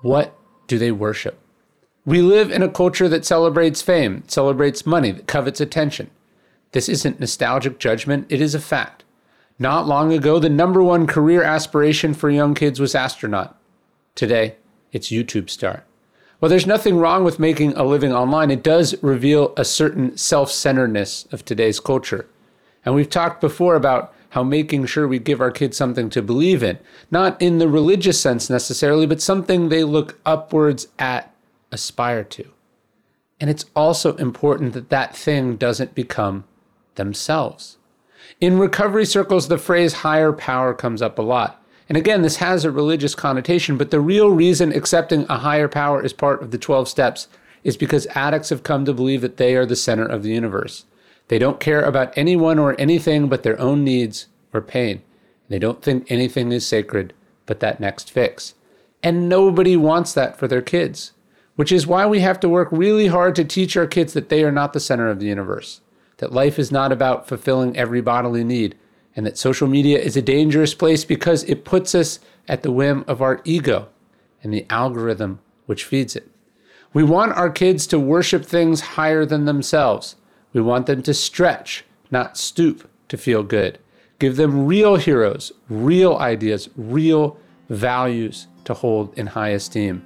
What do they worship? We live in a culture that celebrates fame, celebrates money, that covets attention. This isn't nostalgic judgment, it is a fact. Not long ago, the number one career aspiration for young kids was astronaut. Today, it's YouTube star. While there's nothing wrong with making a living online, it does reveal a certain self centeredness of today's culture. And we've talked before about how making sure we give our kids something to believe in, not in the religious sense necessarily, but something they look upwards at, aspire to. And it's also important that that thing doesn't become themselves. In recovery circles, the phrase higher power comes up a lot. And again, this has a religious connotation, but the real reason accepting a higher power is part of the 12 steps is because addicts have come to believe that they are the center of the universe. They don't care about anyone or anything but their own needs or pain. They don't think anything is sacred but that next fix. And nobody wants that for their kids, which is why we have to work really hard to teach our kids that they are not the center of the universe, that life is not about fulfilling every bodily need, and that social media is a dangerous place because it puts us at the whim of our ego and the algorithm which feeds it. We want our kids to worship things higher than themselves we want them to stretch, not stoop to feel good. Give them real heroes, real ideas, real values to hold in high esteem.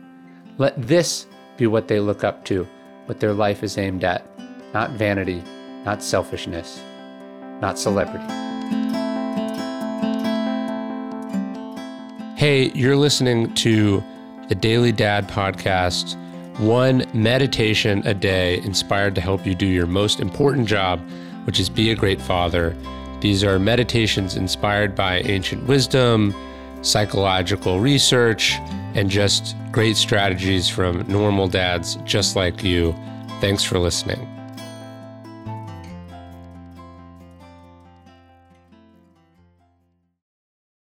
Let this be what they look up to, what their life is aimed at, not vanity, not selfishness, not celebrity. Hey, you're listening to the Daily Dad podcast one meditation a day inspired to help you do your most important job, which is be a great father. These are meditations inspired by ancient wisdom, psychological research, and just great strategies from normal dads just like you. Thanks for listening.